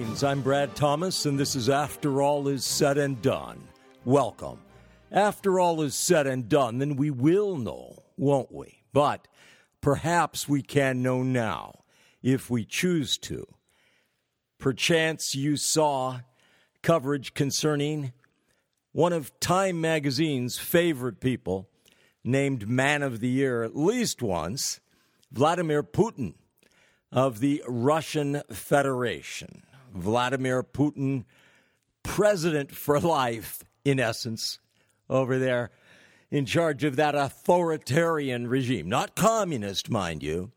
Greetings, I'm Brad Thomas, and this is After All Is Said and Done. Welcome. After all is said and done, then we will know, won't we? But perhaps we can know now, if we choose to. Perchance you saw coverage concerning one of Time magazine's favorite people, named Man of the Year at least once, Vladimir Putin of the Russian Federation. Vladimir Putin, president for life, in essence, over there in charge of that authoritarian regime. Not communist, mind you.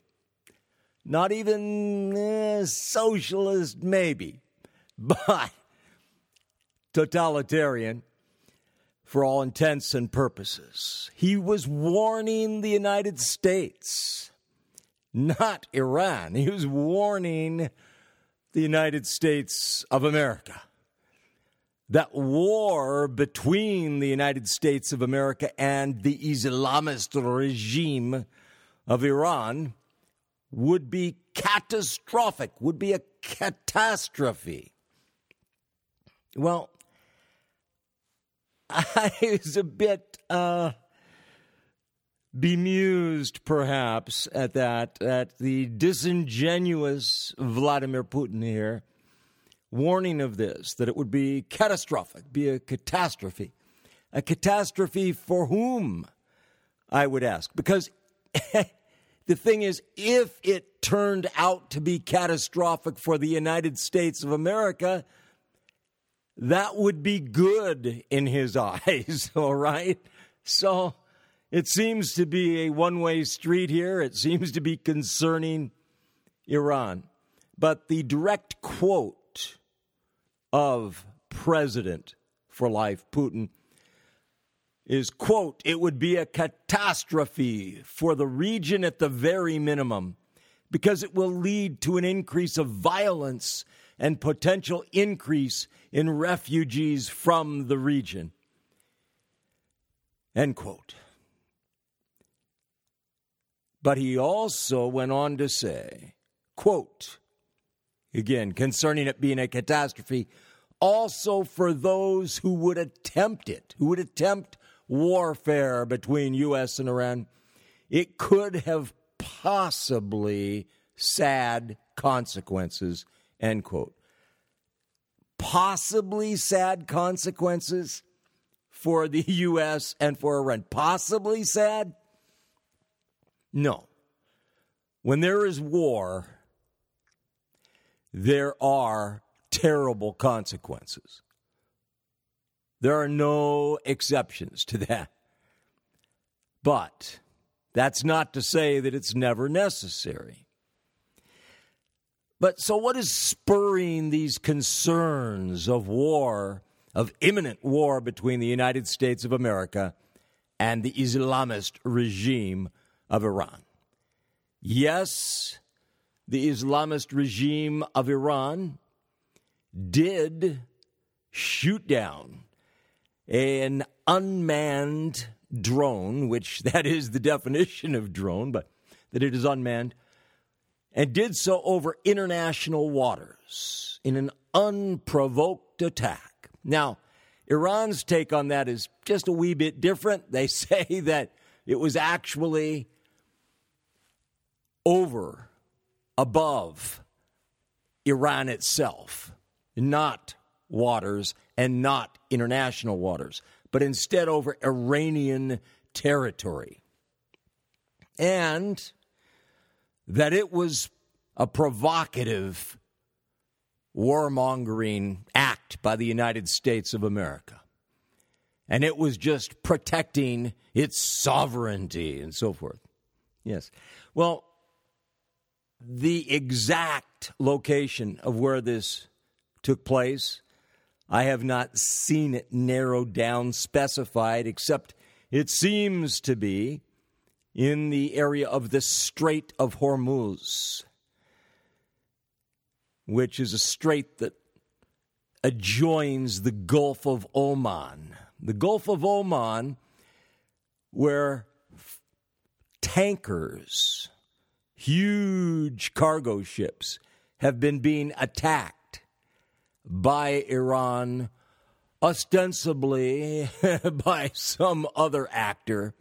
Not even eh, socialist, maybe. But totalitarian for all intents and purposes. He was warning the United States not Iran. He was warning the United States of America that war between the United States of America and the Islamist regime of Iran would be catastrophic, would be a catastrophe. Well, I was a bit uh, bemused perhaps at that, at the disingenuous Vladimir Putin here, warning of this, that it would be catastrophic, be a catastrophe. A catastrophe for whom, I would ask? Because the thing is, if it turned out to be catastrophic for the United States of America, that would be good in his eyes, all right? So it seems to be a one way street here. It seems to be concerning Iran. But the direct quote of President for Life Putin is quote it would be a catastrophe for the region at the very minimum because it will lead to an increase of violence and potential increase in refugees from the region end quote but he also went on to say, quote, again, concerning it being a catastrophe, also for those who would attempt it, who would attempt warfare between U.S. and Iran, it could have possibly sad consequences, end quote. Possibly sad consequences for the U.S. and for Iran. Possibly sad? No. When there is war, there are terrible consequences. There are no exceptions to that. But that's not to say that it's never necessary. But so, what is spurring these concerns of war, of imminent war between the United States of America and the Islamist regime of Iran. Yes, the Islamist regime of Iran did shoot down an unmanned drone, which that is the definition of drone, but that it is unmanned, and did so over international waters in an unprovoked attack. Now, Iran's take on that is just a wee bit different. They say that it was actually over, above Iran itself, not waters and not international waters, but instead over Iranian territory. And that it was a provocative warmongering act by the United States of America. And it was just protecting its sovereignty and so forth. Yes. Well, the exact location of where this took place, I have not seen it narrowed down, specified, except it seems to be in the area of the Strait of Hormuz, which is a strait that adjoins the Gulf of Oman. The Gulf of Oman, where tankers huge cargo ships have been being attacked by Iran, ostensibly by some other actor,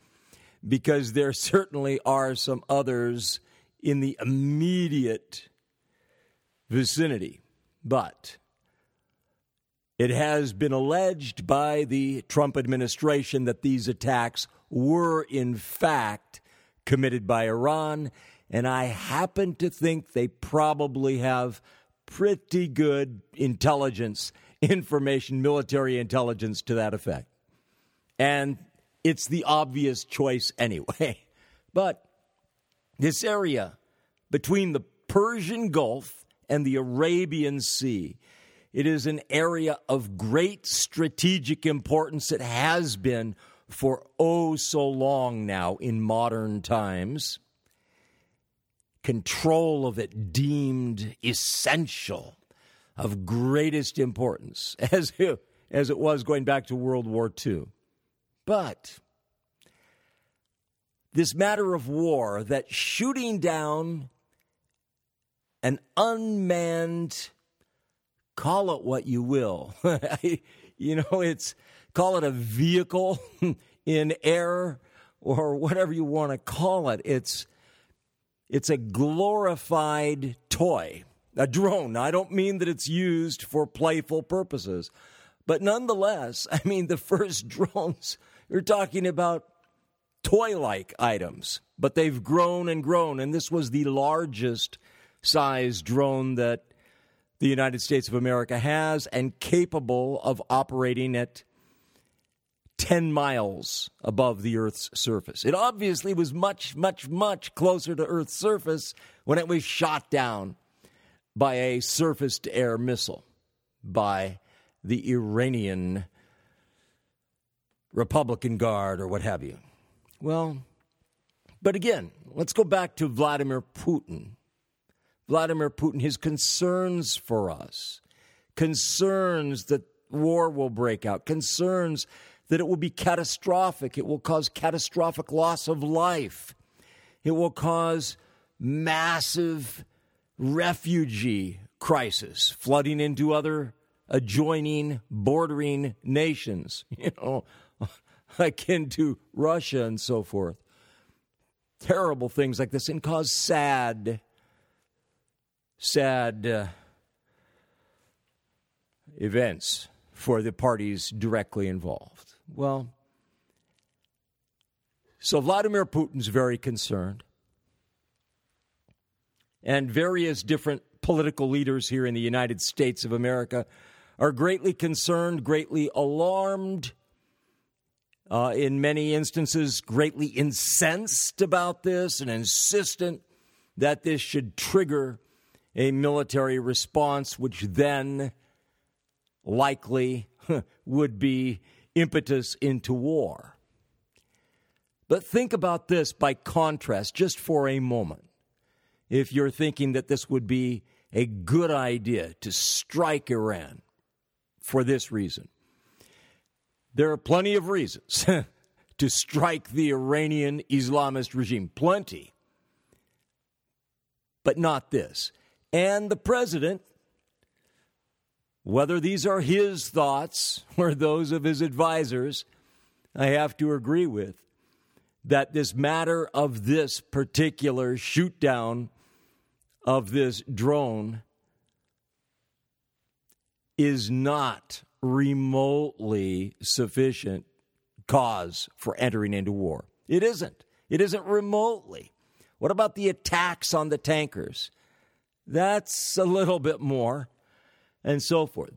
because there certainly are some others in the immediate vicinity. But it has been alleged by the Trump administration that these attacks were, in fact, committed by Iran. And I happen to think they probably have pretty good intelligence information, military intelligence to that effect. And it's the obvious choice anyway. But this area between the Persian Gulf and the Arabian Sea. It is an area of great strategic importance. It has been for oh so long now in modern times. Control of it deemed essential, of greatest importance, as, as it was going back to World War II. But this matter of war, that shooting down an unmanned, call it what you will, you know, it's call it a vehicle in air or whatever you want to call it. It's it's a glorified toy, a drone. I don't mean that it's used for playful purposes, but nonetheless, I mean the first drones. You're talking about toy like items, but they've grown and grown. And this was the largest size drone that the United States of America has and capable of operating at 10 miles above the Earth's surface. It obviously was much, much, much closer to Earth's surface when it was shot down by a surface to air missile by the Iranian Republican Guard or what have you. Well, but again, let's go back to Vladimir Putin. Vladimir Putin, his concerns for us, concerns that war will break out, concerns that it will be catastrophic, it will cause catastrophic loss of life, it will cause massive refugee crisis, flooding into other adjoining, bordering nations. You know, akin to Russia and so forth. Terrible things like this and cause sad, sad uh, events for the parties directly involved. Well, so Vladimir Putin's very concerned. And various different political leaders here in the United States of America are greatly concerned, greatly alarmed uh, in many instances, greatly incensed about this and insistent that this should trigger a military response, which then likely would be impetus into war. But think about this by contrast, just for a moment. If you're thinking that this would be a good idea to strike Iran for this reason, there are plenty of reasons to strike the Iranian Islamist regime. Plenty. But not this. And the president, whether these are his thoughts or those of his advisors, I have to agree with that this matter of this particular shoot down of this drone is not remotely sufficient cause for entering into war. It isn't. It isn't remotely. What about the attacks on the tankers? That's a little bit more, and so forth.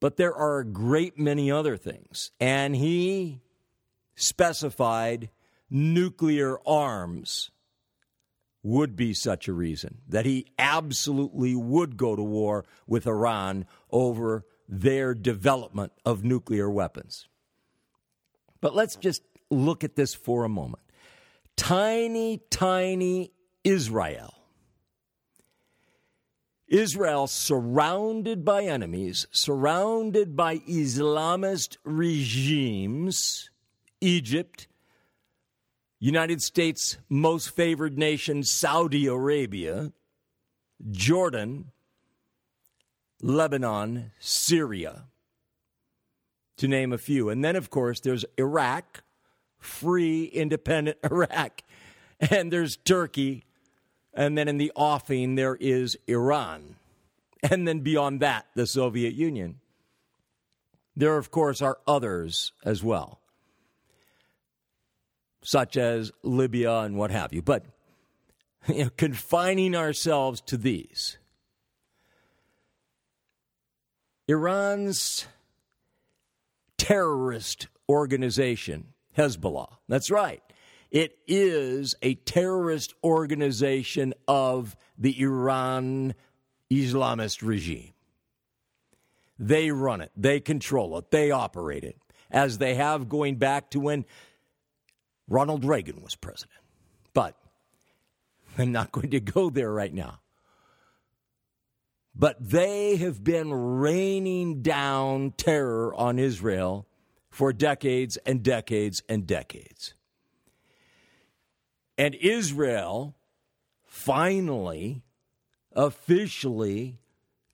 But there are a great many other things. And he specified nuclear arms would be such a reason, that he absolutely would go to war with Iran over their development of nuclear weapons. But let's just look at this for a moment. Tiny, tiny Israel. Israel surrounded by enemies, surrounded by Islamist regimes, Egypt, United States' most favored nation, Saudi Arabia, Jordan, Lebanon, Syria, to name a few. And then, of course, there's Iraq, free, independent Iraq. And there's Turkey. And then in the offing, there is Iran. And then beyond that, the Soviet Union. There, of course, are others as well, such as Libya and what have you. But you know, confining ourselves to these, Iran's terrorist organization, Hezbollah, that's right. It is a terrorist organization of the Iran Islamist regime. They run it, they control it, they operate it, as they have going back to when Ronald Reagan was president. But I'm not going to go there right now. But they have been raining down terror on Israel for decades and decades and decades. And Israel finally, officially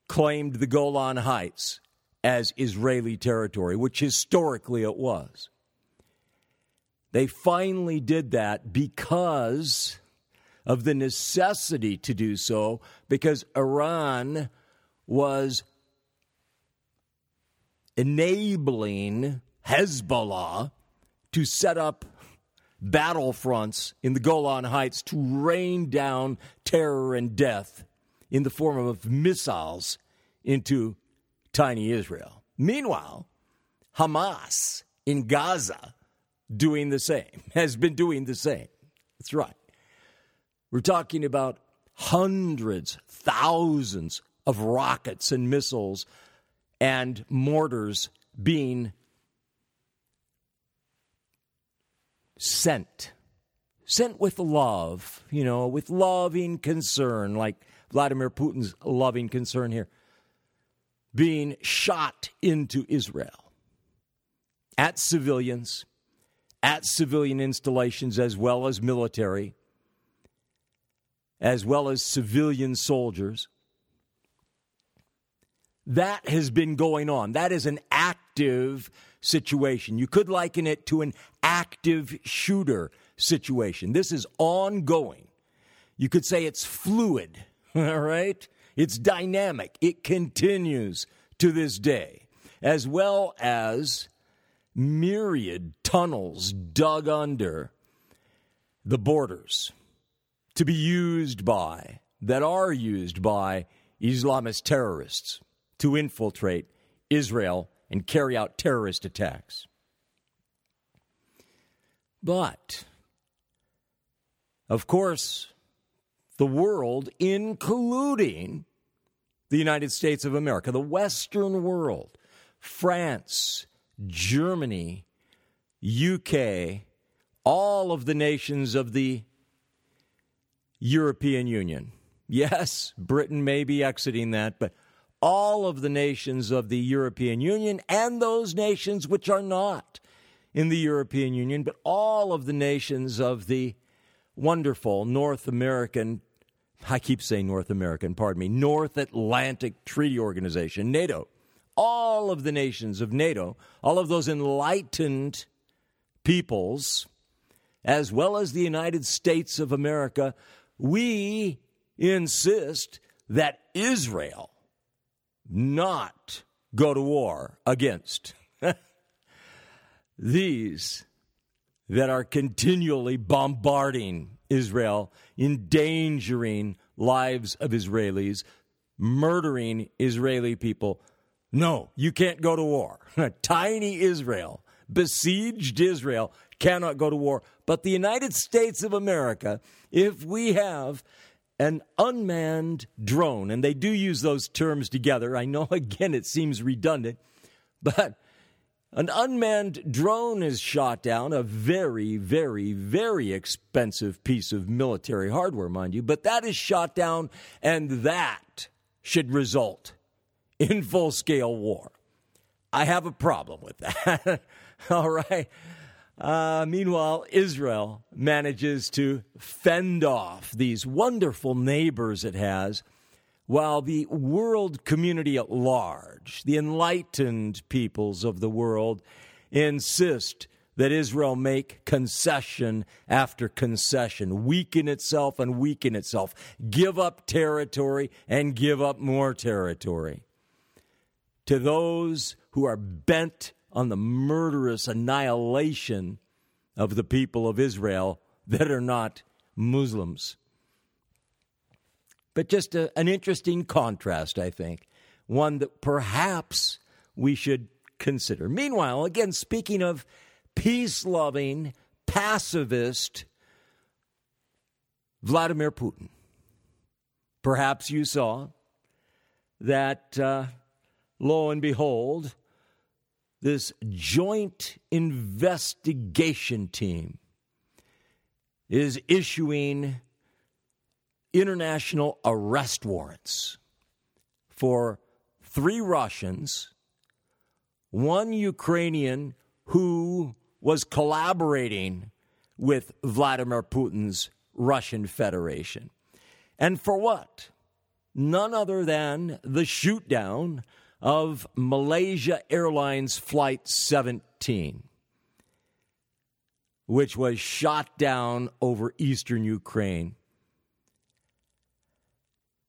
claimed the Golan Heights as Israeli territory, which historically it was. They finally did that because of the necessity to do so, because Iran was enabling Hezbollah to set up battlefronts in the Golan Heights to rain down terror and death in the form of missiles into tiny Israel. Meanwhile, Hamas in Gaza doing the same, has been doing the same. That's right. We're talking about hundreds, thousands of rockets and missiles and mortars being sent. Sent with love, you know, with loving concern, like Vladimir Putin's loving concern here, being shot into Israel at civilians, at civilian installations, as well as military, as well as civilian soldiers. That has been going on. That is an active situation. You could liken it to an active shooter situation. This is ongoing. You could say it's fluid. All right? It's dynamic. It continues to this day, as well as myriad tunnels dug under the borders to be used by, that are used by Islamist terrorists to infiltrate Israel and carry out terrorist attacks. But, of course, the world, including the United States of America, the Western world, France, Germany, UK, all of the nations of the European Union. Yes, Britain may be exiting that, but all of the nations of the European Union and those nations which are not in the European Union, but all of the nations of the wonderful North American I keep saying North American, pardon me, North Atlantic Treaty Organization, NATO, all of the nations of NATO, all of those enlightened peoples, as well as the United States of America, we insist that Israel not go to war against these that are continually bombarding Israel, endangering lives of Israelis, murdering Israeli people. No, you can't go to war. Tiny Israel, besieged Israel, cannot go to war. But the United States of America, if we have an unmanned drone, and they do use those terms together, I know again it seems redundant, but an unmanned drone is shot down, a very, very, very expensive piece of military hardware, mind you, but that is shot down, and that should result in full scale war. I have a problem with that. All right. Uh, meanwhile, Israel manages to fend off these wonderful neighbors it has while the world community at large, the enlightened peoples of the world, insist that Israel make concession after concession, weaken itself and weaken itself, give up territory and give up more territory. To those who are bent on the murderous annihilation of the people of Israel that are not Muslims. But just a, an interesting contrast, I think, one that perhaps we should consider. Meanwhile, again, speaking of peace loving, pacifist Vladimir Putin, perhaps you saw that, uh, lo and behold, this joint investigation team is issuing international arrest warrants for three Russians, one Ukrainian who was collaborating with Vladimir Putin's Russian Federation. And for what? None other than the shootdown of Malaysia Airlines Flight 17 which was shot down over eastern Ukraine,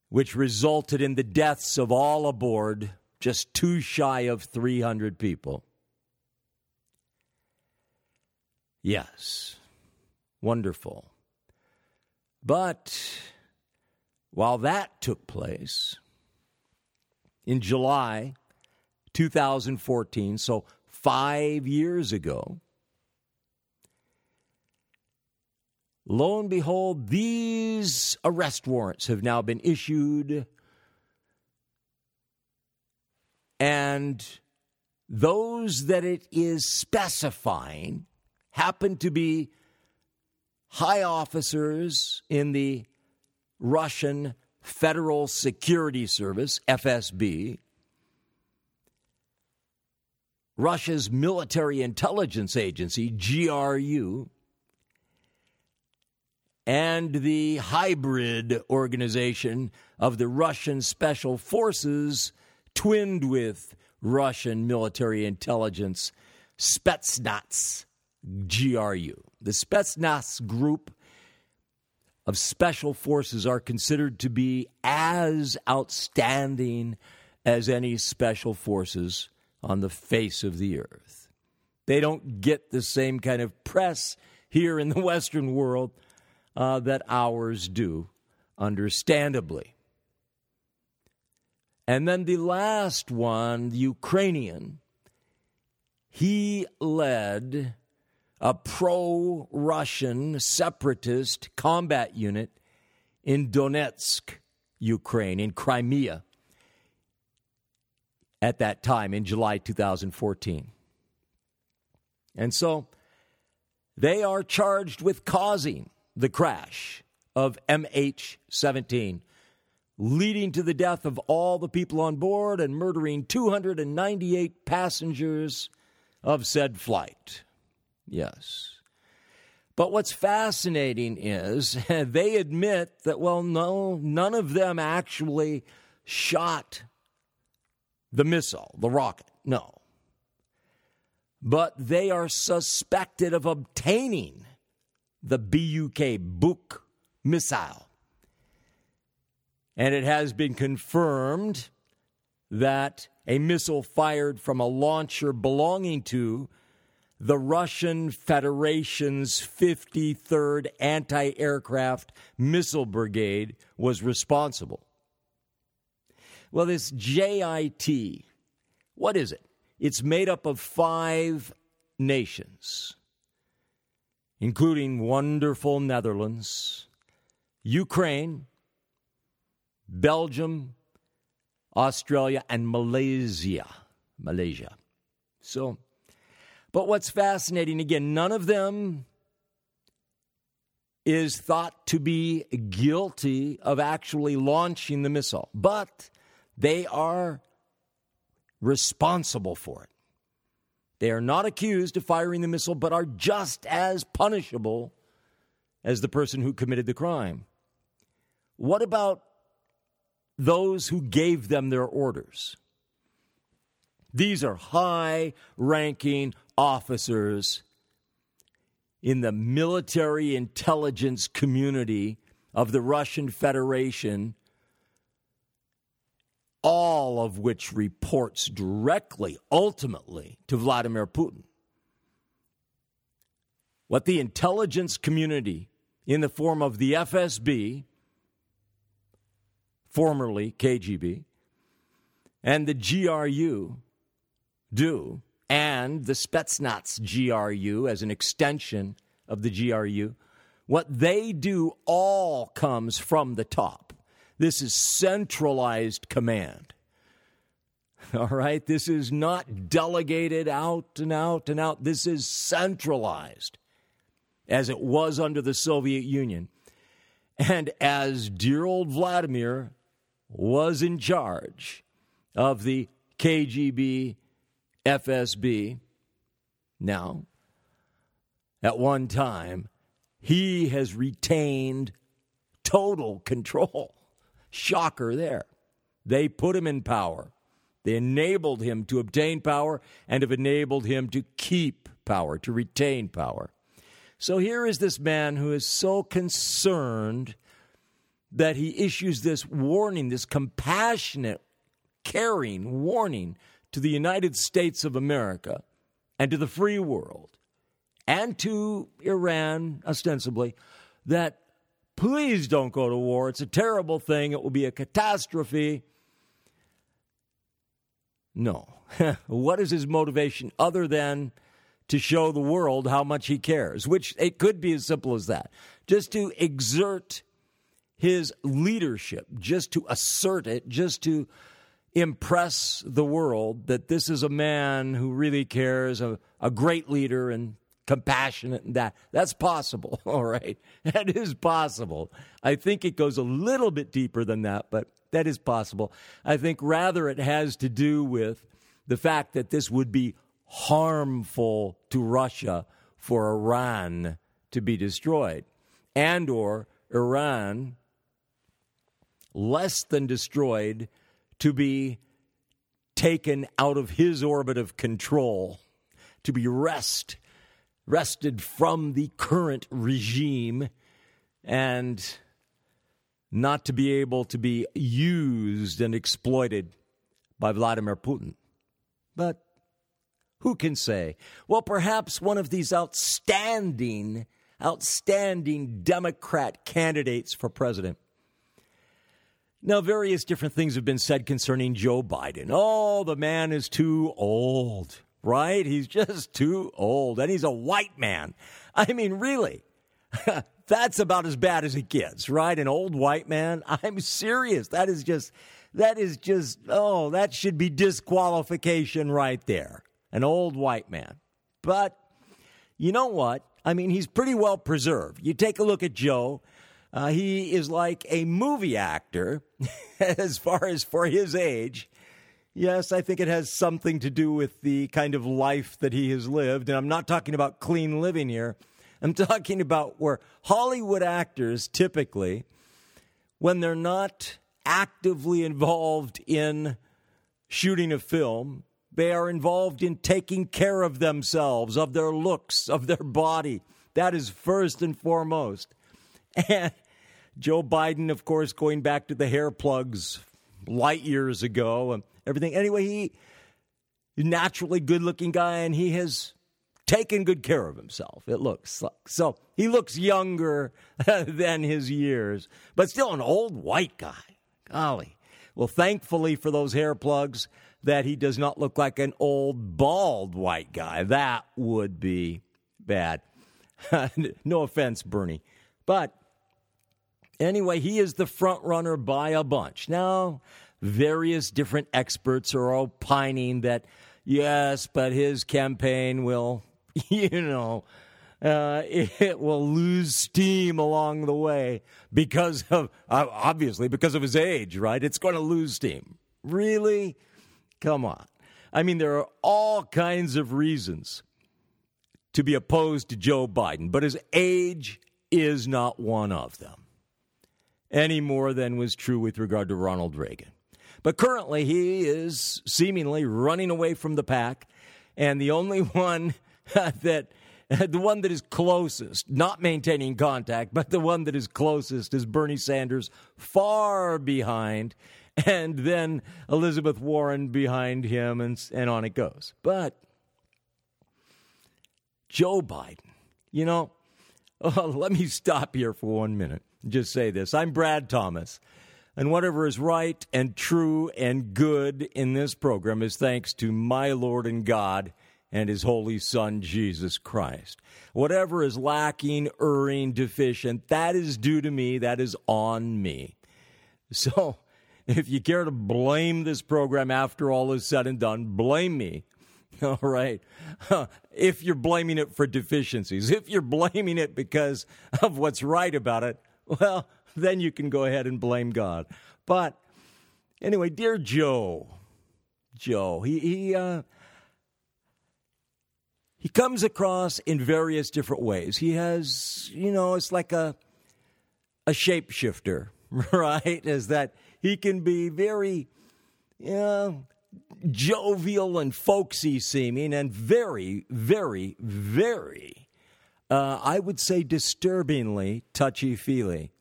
which resulted in the deaths of all aboard, just too shy of 300 people. Yes, wonderful. But while that took place in July 2014, so five years ago, Lo and behold, these arrest warrants have now been issued. And those that it is specifying happen to be high officers in the Russian Federal Security Service, FSB, Russia's military intelligence agency, GRU, and the hybrid organization of the Russian Special Forces, twinned with Russian military intelligence, Spetsnaz, GRU. The Spetsnaz group of special forces are considered to be as outstanding as any special forces on the face of the earth. They don't get the same kind of press here in the Western world uh, that ours do, understandably. And then the last one, the Ukrainian, he led a pro Russian separatist combat unit in Donetsk, Ukraine, in Crimea at that time in July 2014. And so they are charged with causing the crash of MH17, leading to the death of all the people on board and murdering 298 passengers of said flight. Yes. But what's fascinating is they admit that, well, no, none of them actually shot the missile, the rocket. No. But they are suspected of obtaining the BUK Buk missile. And it has been confirmed that a missile fired from a launcher belonging to the Russian Federation's 53rd Anti Aircraft Missile Brigade was responsible. Well, this JIT, what is it? It's made up of five nations including wonderful Netherlands, Ukraine, Belgium, Australia, and Malaysia. Malaysia. So, but what's fascinating again, none of them is thought to be guilty of actually launching the missile, but they are responsible for it. They are not accused of firing the missile, but are just as punishable as the person who committed the crime. What about those who gave them their orders. These are high ranking officers in the military intelligence community of the Russian Federation, all of which reports directly, ultimately, to Vladimir Putin. What the intelligence community, in the form of the FSB, formerly KGB, and the GRU do, and the Spetsnaz GRU as an extension of the GRU, what they do all comes from the top. This is centralized command. All right? This is not delegated out and out and out. This is centralized, as it was under the Soviet Union. And as dear old Vladimir was in charge of the KGB FSB. Now, at one time, he has retained total control. Shocker there. They put him in power. They enabled him to obtain power and have enabled him to keep power, to retain power. So here is this man who is so concerned that he issues this warning, this compassionate, caring warning to the United States of America and to the free world and to Iran, ostensibly, that please don't go to war. It's a terrible thing. It will be a catastrophe. No. what is his motivation other than to show the world how much he cares? Which it could be as simple as that. Just to exert his leadership, just to assert it, just to impress the world that this is a man who really cares, a, a great leader and compassionate and that. That's possible, all right? That is possible. I think it goes a little bit deeper than that, but that is possible. I think rather it has to do with the fact that this would be harmful to Russia for Iran to be destroyed and or Iran less than destroyed to be taken out of his orbit of control, to be rest, wrested from the current regime, and not to be able to be used and exploited by Vladimir Putin. But who can say? Well, perhaps one of these outstanding, outstanding Democrat candidates for president now, various different things have been said concerning Joe Biden. Oh, the man is too old, right? He's just too old. And he's a white man. I mean, really? That's about as bad as it gets, right? An old white man? I'm serious. That is just, that is just, oh, that should be disqualification right there. An old white man. But you know what? I mean, he's pretty well preserved. You take a look at Joe. Uh, he is like a movie actor as far as for his age. Yes, I think it has something to do with the kind of life that he has lived. And I'm not talking about clean living here. I'm talking about where Hollywood actors typically, when they're not actively involved in shooting a film, they are involved in taking care of themselves, of their looks, of their body. That is first and foremost. And Joe Biden, of course, going back to the hair plugs light years ago and everything. Anyway, he naturally good looking guy and he has taken good care of himself. It looks like. so he looks younger than his years, but still an old white guy. Golly. Well, thankfully for those hair plugs, that he does not look like an old bald white guy. That would be bad. no offense, Bernie. But Anyway, he is the front runner by a bunch. Now, various different experts are opining that yes, but his campaign will, you know, uh, it will lose steam along the way because of uh, obviously because of his age, right? It's going to lose steam. Really? Come on. I mean, there are all kinds of reasons to be opposed to Joe Biden, but his age is not one of them. Any more than was true with regard to Ronald Reagan. But currently, he is seemingly running away from the pack, and the only one that the one that is closest, not maintaining contact, but the one that is closest is Bernie Sanders, far behind, and then Elizabeth Warren behind him, and, and on it goes. But Joe Biden, you know, let me stop here for one minute just say this. I'm Brad Thomas. And whatever is right and true and good in this program is thanks to my Lord and God and his holy son, Jesus Christ. Whatever is lacking, erring, deficient, that is due to me, that is on me. So, if you care to blame this program after all is said and done, blame me. All right. If you're blaming it for deficiencies, if you're blaming it because of what's right about it, well, then you can go ahead and blame God. But anyway, dear Joe, Joe, he, he, uh, he comes across in various different ways. He has, you know, it's like a a shapeshifter, right? Is that he can be very, you know, jovial and folksy seeming, and very, very, very, uh, I would say, disturbingly touchy feely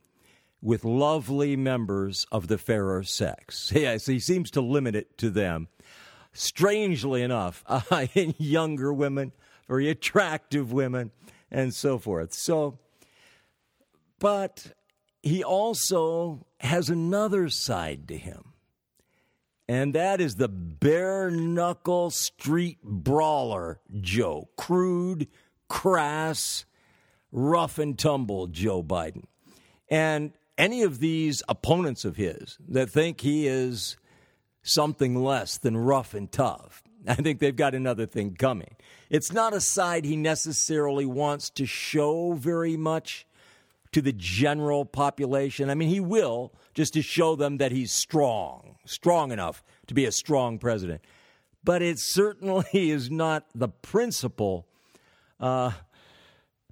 with lovely members of the fairer sex. Yes, he seems to limit it to them. Strangely enough, uh, in younger women, very attractive women, and so forth. So, but he also has another side to him, and that is the bare knuckle street brawler Joe. Crude, crass, rough and tumble Joe Biden. And any of these opponents of his that think he is something less than rough and tough, I think they've got another thing coming. It's not a side he necessarily wants to show very much to the general population. I mean, he will just to show them that he's strong, strong enough to be a strong president. But it certainly is not the principal uh,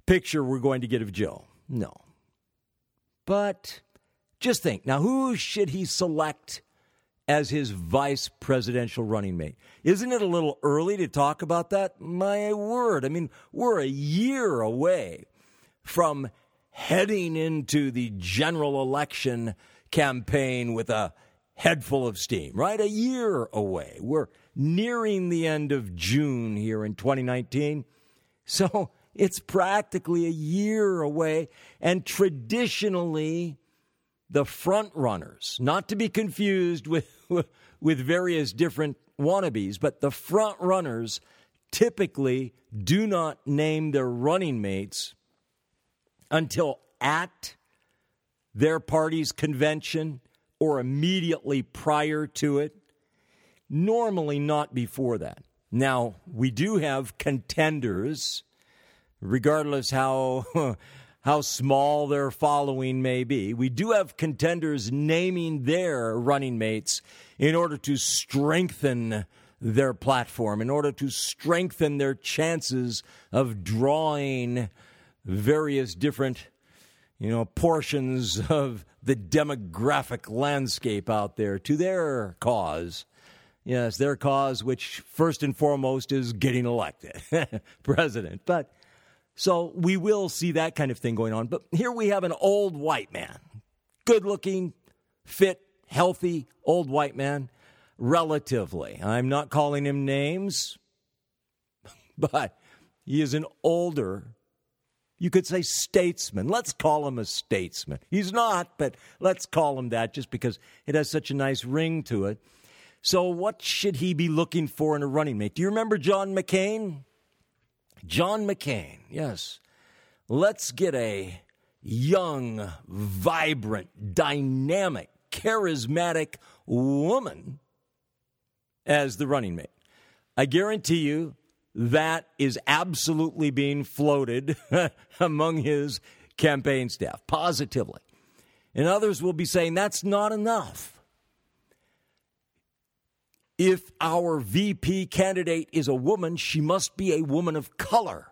picture we're going to get of Joe. No. But just think now, who should he select as his vice presidential running mate. Isn't it a little early to talk about that? My word. I mean, we're a year away from heading into the general election campaign with a head full of steam, right? A year away. We're nearing the end of June here in 2019. So it's practically a year away. And traditionally, the front runners, not to be confused with, with various different wannabes, but the front runners typically do not name their running mates until at their party's convention or immediately prior to it. Normally, not before that. Now, we do have contenders, regardless how how small their following may be. We do have contenders naming their running mates in order to strengthen their platform, in order to strengthen their chances of drawing various different, you know, portions of the demographic landscape out there to their cause. Yes, their cause, which first and foremost is getting elected president. But so we will see that kind of thing going on. But here we have an old white man, good looking, fit, healthy, old white man, relatively. I'm not calling him names, but he is an older, you could say statesman. Let's call him a statesman. He's not, but let's call him that just because it has such a nice ring to it. So, what should he be looking for in a running mate? Do you remember John McCain? John McCain, yes. Let's get a young, vibrant, dynamic, charismatic woman as the running mate. I guarantee you that is absolutely being floated among his campaign staff, positively. And others will be saying that's not enough if our VP candidate is a woman, she must be a woman of color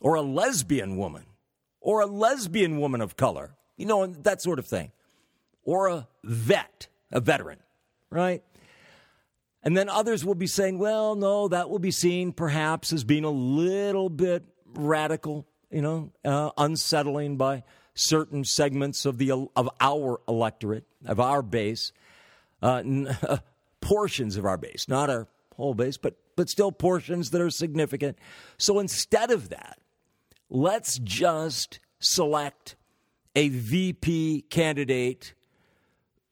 or a lesbian woman or a lesbian woman of color, you know, that sort of thing. or a vet, a veteran, right? And then others will be saying, well, no, that will be seen perhaps as being a little bit radical, you know, uh, unsettling by certain segments of the of our electorate, of our base, uh, portions of our base, not our whole base, but but still portions that are significant. So instead of that, let's just select a VP candidate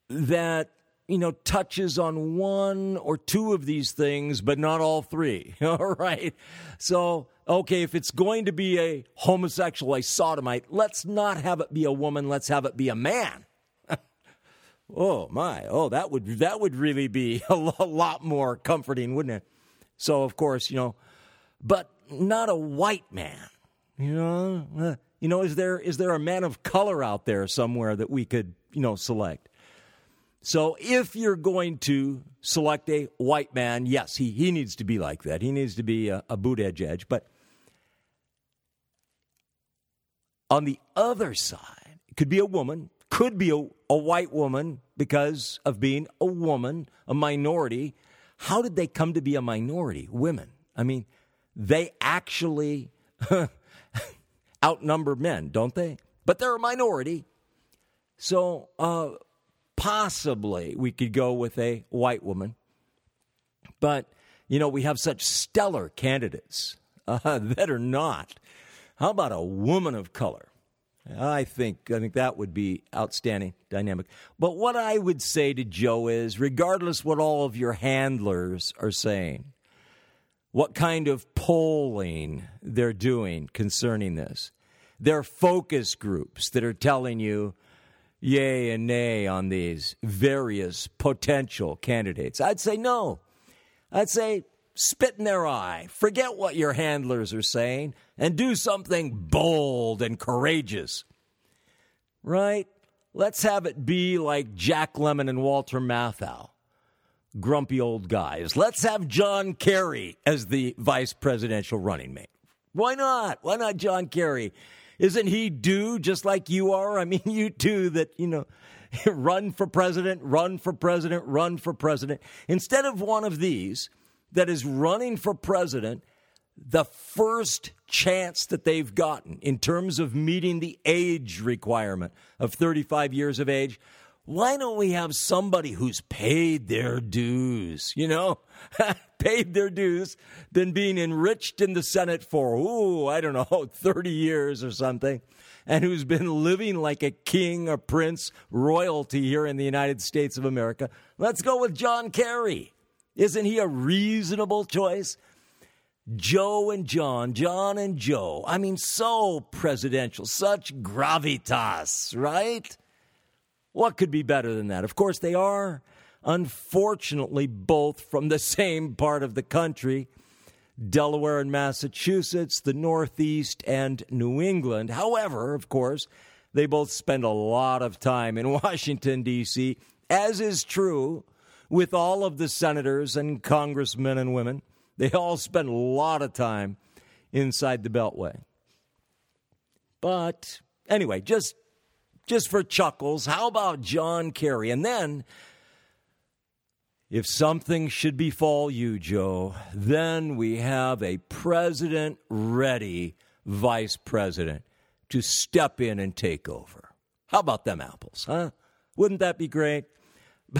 that you know, touches on one or two of these things, but not all three. all right. So, okay, if it's going to be a homosexual, a sodomite, let's not have it be a woman. Let's have it be a man. Oh my! Oh, that would that would really be a lot more comforting, wouldn't it? So, of course, you know, but not a white man. You know, uh, you know, is there is there a man of color out there somewhere that we could you know select? So if you're going to select a white man, yes, he, he needs to be like that. He needs to be a, a Buttigieg. But on the other side, it could be a woman, could be a, a white woman because of being a woman, a minority. How did they come to be a minority? Women. I mean, they actually outnumber men, don't they? But they're a minority. So, uh, possibly we could go with a white woman. But, you know, we have such stellar candidates uh, that are not. How about a woman of color? I think I think that would be outstanding dynamic. But what I would say to Joe is regardless what all of your handlers are saying, what kind of polling they're doing concerning this. There are focus groups that are telling you yay and nay on these various potential candidates? I'd say no. I'd say spit in their eye, forget what your handlers are saying, and do something bold and courageous. Right? Let's have it be like Jack Lemmon and Walter Matthau, grumpy old guys. Let's have John Kerry as the vice presidential running mate. Why not? Why not John Kerry? Isn't he due just like you are? I mean, you too, that, you know, run for president, run for president, run for president. Instead of one of these that is running for president, the first chance that they've gotten in terms of meeting the age requirement of 35 years of age, why don't we have somebody who's paid their dues, you know, paid their dues, been being enriched in the Senate for, ooh, I don't know, 30 years or something, and who's been living like a king, a prince, royalty here in the United States of America? Let's go with John Kerry. Isn't he a reasonable choice? Joe and John, John and Joe. I mean, so presidential, such gravitas, right? What could be better than that? Of course, they are, unfortunately, both from the same part of the country Delaware and Massachusetts, the Northeast, and New England. However, of course, they both spend a lot of time in Washington, D.C., as is true with all of the senators and congressmen and women. They all spend a lot of time inside the Beltway. But anyway, just just for chuckles, how about John Kerry? And then, if something should befall you, Joe, then we have a president ready vice president to step in and take over. How about them apples, huh? Wouldn't that be great?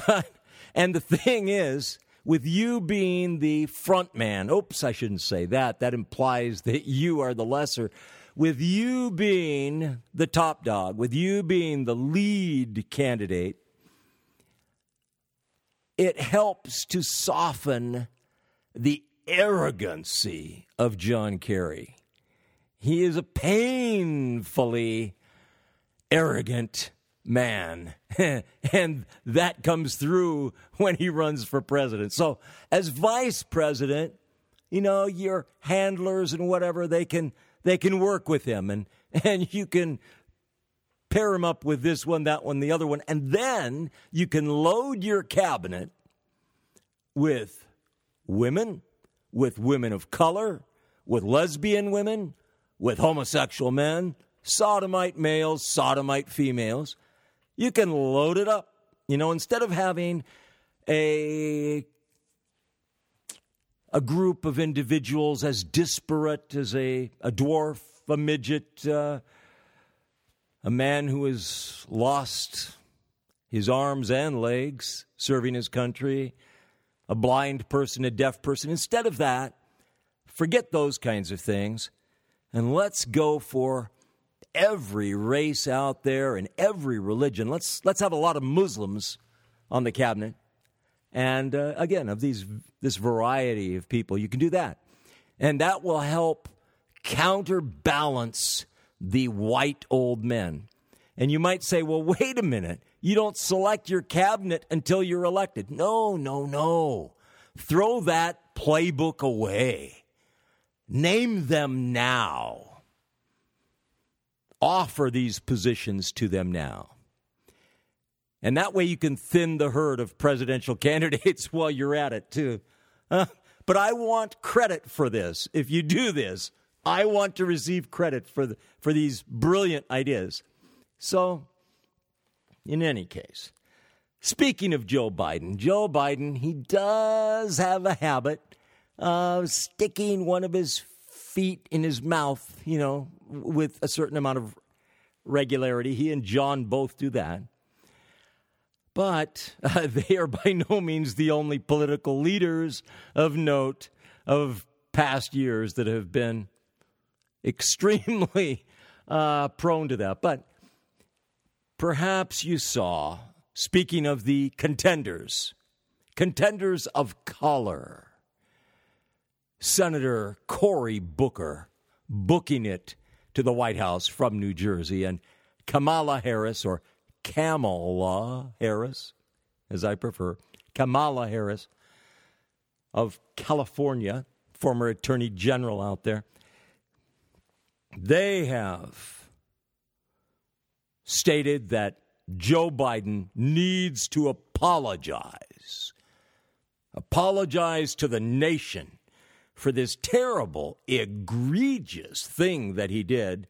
But and the thing is, with you being the front man, oops, I shouldn't say that. That implies that you are the lesser with you being the top dog, with you being the lead candidate, it helps to soften the arrogancy of John Kerry. He is a painfully arrogant man. and that comes through when he runs for president. So, as vice president, you know, your handlers and whatever, they can they can work with him and, and you can pair him up with this one, that one, the other one. And then you can load your cabinet with women, with women of color, with lesbian women, with homosexual men, sodomite males, sodomite females. You can load it up. You know, instead of having a a group of individuals as disparate as a, a dwarf, a midget, uh, a man who has lost his arms and legs serving his country, a blind person, a deaf person. Instead of that, forget those kinds of things and let's go for every race out there and every religion. Let's let's have a lot of Muslims on the cabinet, and uh, again of these this variety of people. You can do that, and that will help counterbalance the white old men. And you might say, well, wait a minute. You don't select your cabinet until you're elected. No, no, no. Throw that playbook away. Name them now. Offer these positions to them now. And that way you can thin the herd of presidential candidates while you're at it, too. Uh, but I want credit for this. If you do this, I want to receive credit for, the, for these brilliant ideas. So, in any case, speaking of Joe Biden, Joe Biden, he does have a habit of sticking one of his feet in his mouth, you know, with a certain amount of regularity. He and John both do that. But uh, they are by no means the only political leaders of note of past years that have been extremely uh, prone to that. But perhaps you saw, speaking of the contenders, contenders of color, Senator Cory Booker booking it to the White House from New Jersey, and Kamala Harris, or Kamala Harris, as I prefer, Kamala Harris of California, former Attorney General out there, they have stated that Joe Biden needs to apologize. Apologize to the nation for this terrible, egregious thing that he did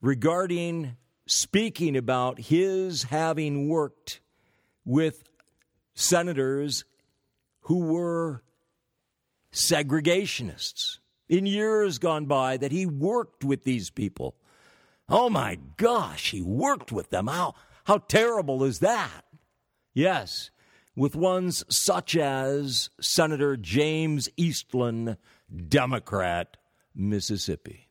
regarding speaking about his having worked with senators who were segregationists in years gone by that he worked with these people. Oh my gosh, he worked with them. How, how terrible is that? Yes, with ones such as Senator James Eastland, Democrat, Mississippi,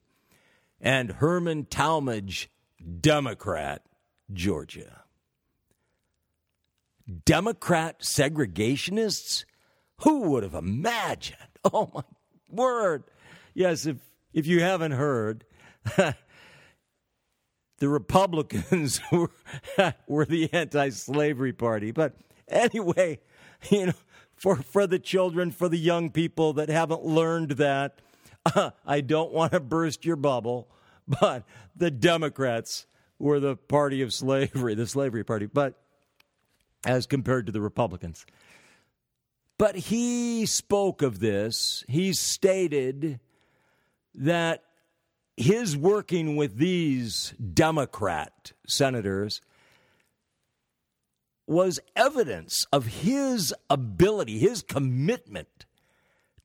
and Herman Talmadge, Democrat, Georgia. Democrat segregationists? Who would have imagined? Oh my word. Yes, if if you haven't heard, the Republicans were, were the anti-slavery party. But anyway, you know, for for the children, for the young people that haven't learned that, uh, I don't want to burst your bubble, but the Democrats were the party of slavery, the slavery party, but as compared to the Republicans. But he spoke of this. He stated that his working with these Democrat senators was evidence of his ability, his commitment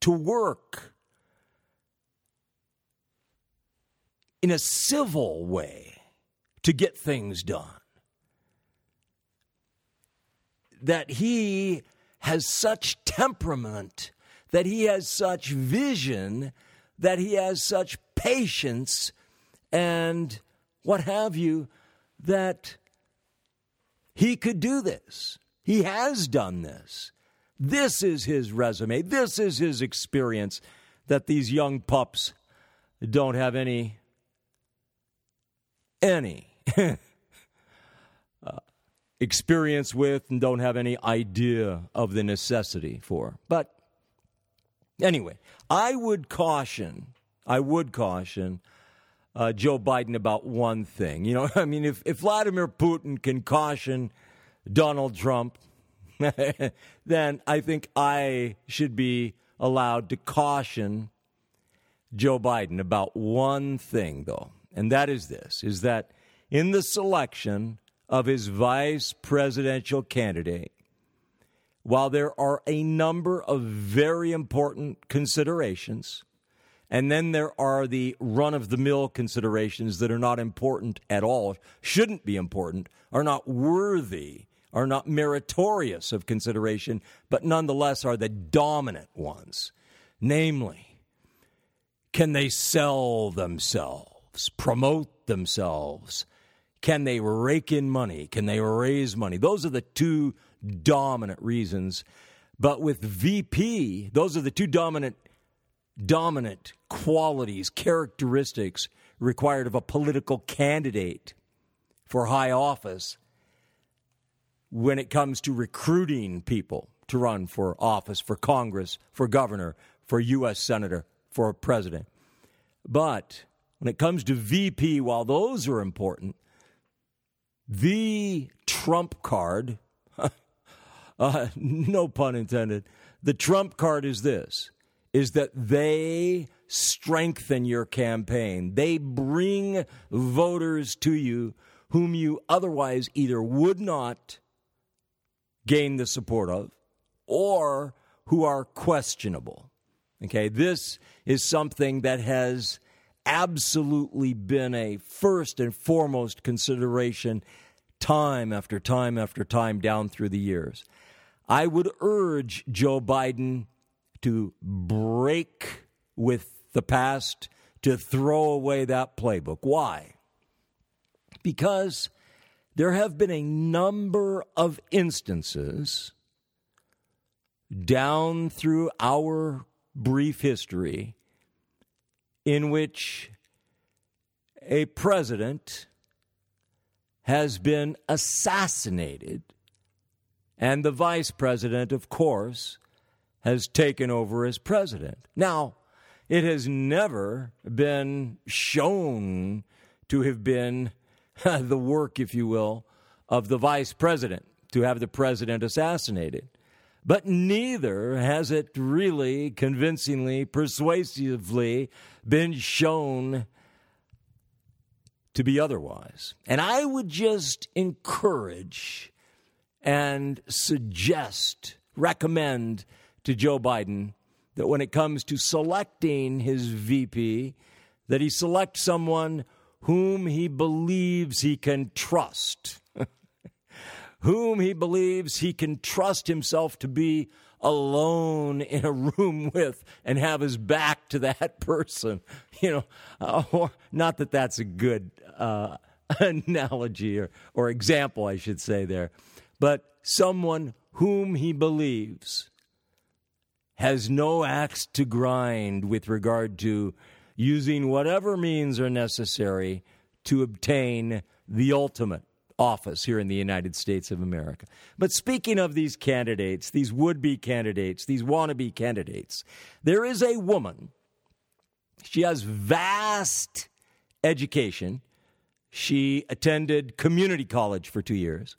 to work in a civil way to get things done. That he has such temperament, that he has such vision that he has such patience and what have you that he could do this. He has done this. This is his resume. This is his experience that these young pups don't have any any uh, experience with and don't have any idea of the necessity for. But Anyway, I would caution, I would caution uh, Joe Biden about one thing. You know, I mean, if, if Vladimir Putin can caution Donald Trump, then I think I should be allowed to caution Joe Biden about one thing, though, and that is this: is that in the selection of his vice presidential candidate, while there are a number of very important considerations, and then there are the run of the mill considerations that are not important at all, shouldn't be important, are not worthy, are not meritorious of consideration, but nonetheless are the dominant ones. Namely, can they sell themselves, promote themselves? Can they rake in money? Can they raise money? Those are the two dominant reasons. But with VP, those are the two dominant dominant qualities, characteristics required of a political candidate for high office when it comes to recruiting people to run for office, for Congress, for governor, for U.S. senator, for president. But when it comes to VP, while those are important, the trump card, uh, no pun intended, the trump card is this is that they strengthen your campaign. They bring voters to you whom you otherwise either would not gain the support of or who are questionable. Okay, this is something that has absolutely been a first and foremost consideration time after time after time down through the years. I would urge Joe Biden to break with the past, to throw away that playbook. Why? Because there have been a number of instances down through our brief history in which a president has been assassinated, and the vice president, of course, has taken over as president. Now, it has never been shown to have been the work, if you will, of the vice president to have the president assassinated. But neither has it really convincingly, persuasively been shown to be otherwise. And I would just encourage and suggest, recommend to Joe Biden that when it comes to selecting his VP, that he select someone whom he believes he can trust, whom he believes he can trust himself to be alone in a room with and have his back to that person. You know, uh, or, not that that's a good uh, analogy or, or example, I should say there, but someone whom he believes has no axe to grind with regard to using whatever means are necessary to obtain the ultimate office here in the United States of America. But speaking of these candidates, these would be candidates, these wannabe candidates, there is a woman. She has vast education. She attended community college for two years.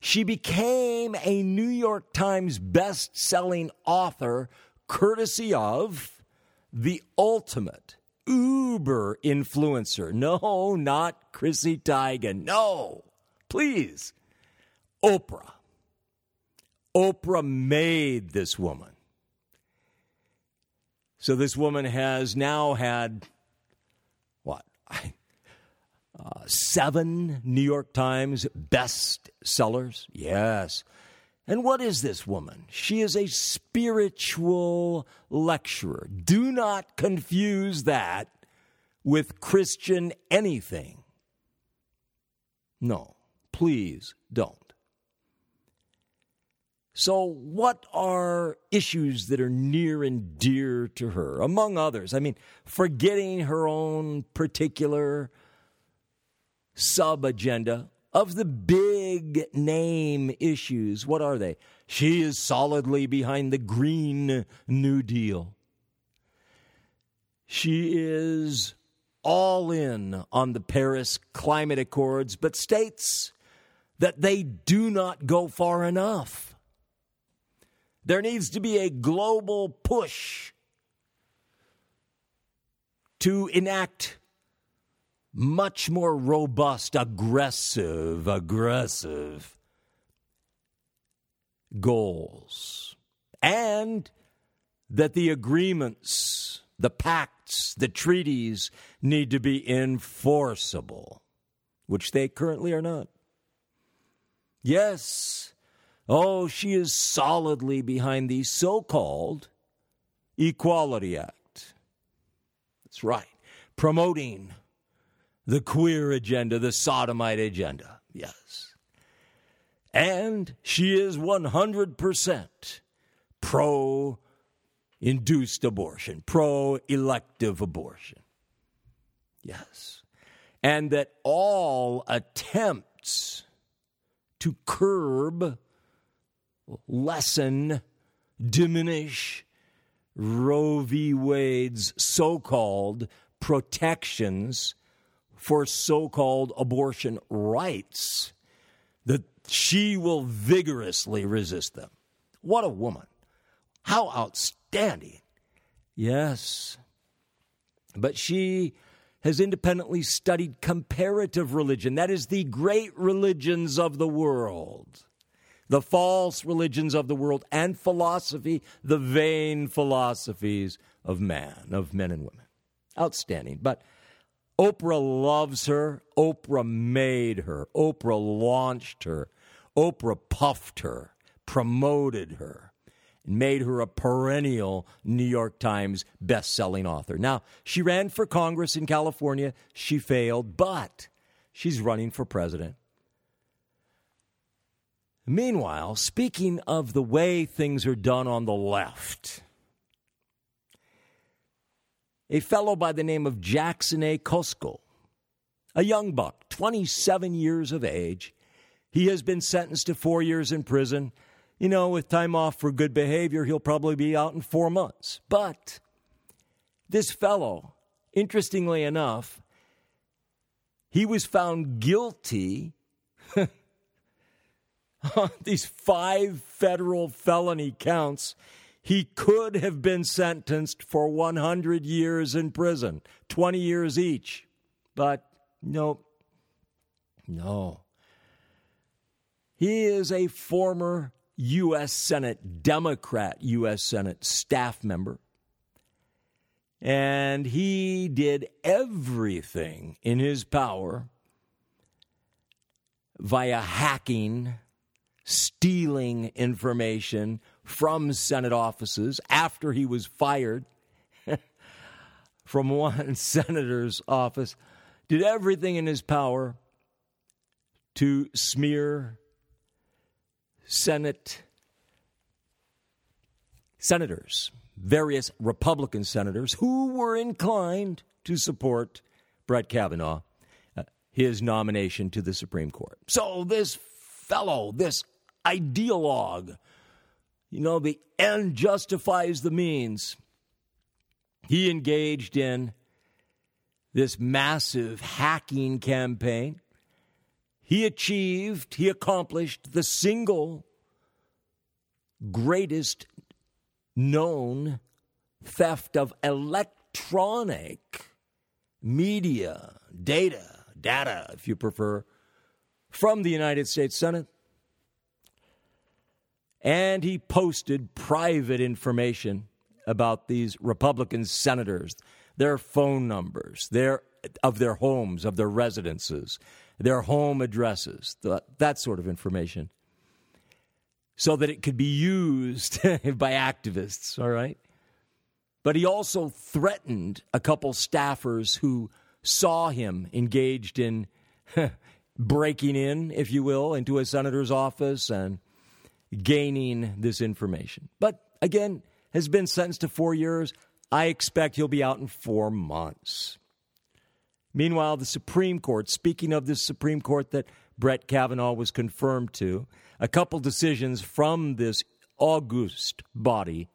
She became a New York Times best-selling author courtesy of the ultimate uber influencer. No, not Chrissy Teigen. No, please. Oprah. Oprah made this woman. So this woman has now had? Uh, seven New York Times best sellers. Yes. And what is this woman? She is a spiritual lecturer. Do not confuse that with Christian anything. No, please don't. So, what are issues that are near and dear to her? Among others, I mean, forgetting her own particular sub agenda of the big name issues. What are they? She is solidly behind the Green New Deal. She is all in on the Paris Climate Accords, but states that they do not go far enough. There needs to be a global push to enact much more robust, aggressive, aggressive goals. And that the agreements, the pacts, the treaties need to be enforceable, which they currently are not. Yes, oh, she is solidly behind the so called Equality Act. That's right, promoting the queer agenda, the sodomite agenda. Yes. And she is 100% pro induced abortion, pro elective abortion. Yes. And that all attempts to curb, lessen, diminish Roe v. Wade's so called protections for so called abortion rights, that she will vigorously resist them. What a woman! How outstanding! Yes. But she has independently studied comparative religion. That is the great religions of the world, the false religions of the world, and philosophy, the vain philosophies of man, of men and women. Outstanding. But Oprah loves her. Oprah made her. Oprah launched her. Oprah puffed her, promoted her made her a perennial New York Times best-selling author. Now, she ran for Congress in California. She failed, but she's running for president. Meanwhile, speaking of the way things are done on the left, a fellow by the name of Jackson A. Cosko, a young buck, 27 years of age, he has been sentenced to four years in prison you know, with time off for good behavior, he'll probably be out in four months. But this fellow, interestingly enough, he was found guilty on these five federal felony counts. He could have been sentenced for 100 years in prison, 20 years each. But no, no. He is a former U.S. Senate, Democrat U.S. Senate staff member. And he did everything in his power via hacking, stealing information from Senate offices after he was fired from one senator's office, did everything in his power to smear Senate senators, various Republican senators who were inclined to support Brett Kavanaugh, uh, his nomination to the Supreme Court. So this fellow, this ideologue, you know, the end justifies the means. He engaged in this massive hacking campaign he achieved, he accomplished the single greatest known theft of electronic media, data, data, if you prefer, from the United States Senate. And he posted private information about these Republican senators, their phone numbers, their of their homes, of their residences, their home addresses, that sort of information, so that it could be used by activists, all right? But he also threatened a couple staffers who saw him engaged in breaking in, if you will, into a senator's office and gaining this information. But again, has been sentenced to four years. I expect he'll be out in four months. Meanwhile, the Supreme Court, speaking of the Supreme Court that Brett Kavanaugh was confirmed to, a couple decisions from this august body.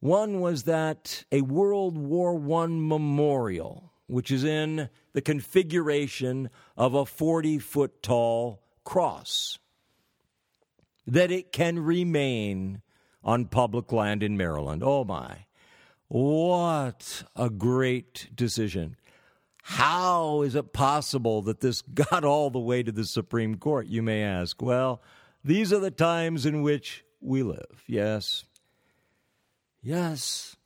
One was that a World War I memorial, which is in the configuration of a 40 foot tall cross, that it can remain on public land in Maryland. Oh my. What a great decision. How is it possible that this got all the way to the Supreme Court, you may ask? Well, these are the times in which we live. Yes. Yes.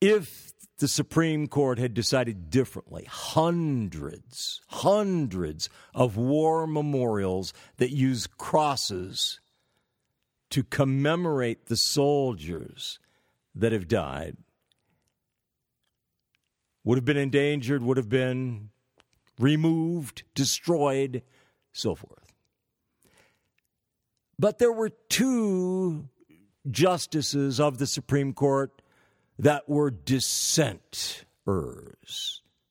If the Supreme Court had decided differently, hundreds, hundreds of war memorials that use crosses to commemorate the soldiers that have died would have been endangered, would have been removed, destroyed, so forth. But there were two justices of the Supreme Court that were dissenters.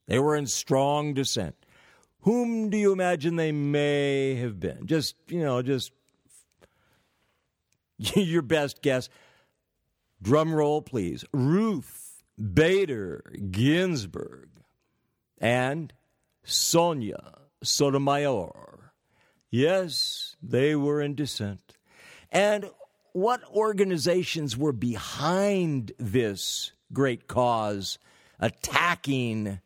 They were in strong dissent. Whom do you imagine they may have been? Just, you know, just your best guess. Drum roll, please. Ruth Bader Ginsburg and Sonia Sotomayor. Yes, they were in dissent. And what organizations were behind this great cause attacking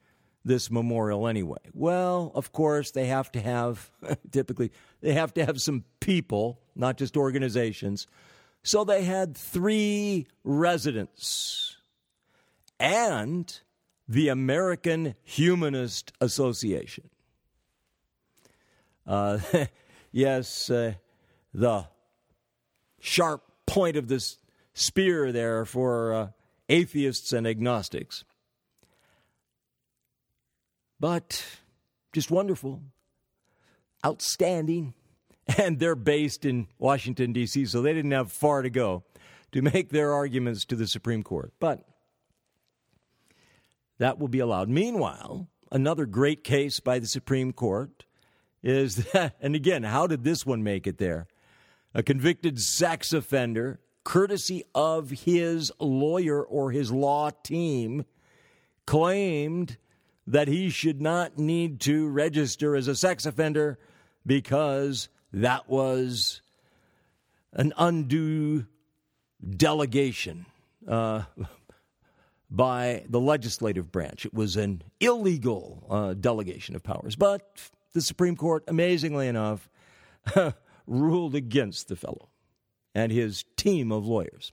this memorial anyway? Well, of course, they have to have, typically, they have to have some people, not just organizations. So they had three residents and the American Humanist Association. Uh, yes, uh, the sharp point of this spear there for uh, atheists and agnostics. But just wonderful, outstanding. And they're based in Washington, D.C., so they didn't have far to go to make their arguments to the Supreme Court. But that will be allowed. Meanwhile, another great case by the Supreme Court is that, and again, how did this one make it there? A convicted sex offender, courtesy of his lawyer or his law team, claimed that he should not need to register as a sex offender because that was an undue delegation uh, by the legislative branch. It was an illegal uh, delegation of powers. But the Supreme Court, amazingly enough, ruled against the fellow and his team of lawyers.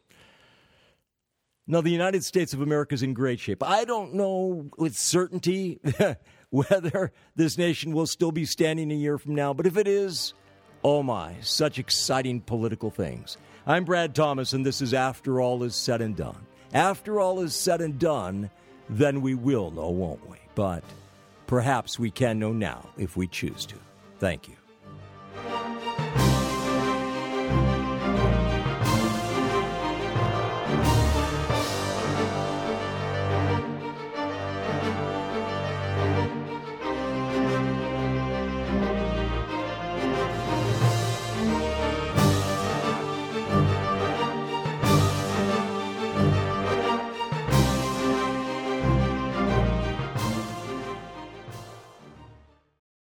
Now, the United States of America is in great shape. I don't know with certainty whether this nation will still be standing a year from now, but if it is, oh my, such exciting political things. I'm Brad Thomas, and this is After All Is Said and Done. After all is said and done, then we will know, won't we? But perhaps we can know now if we choose to. Thank you.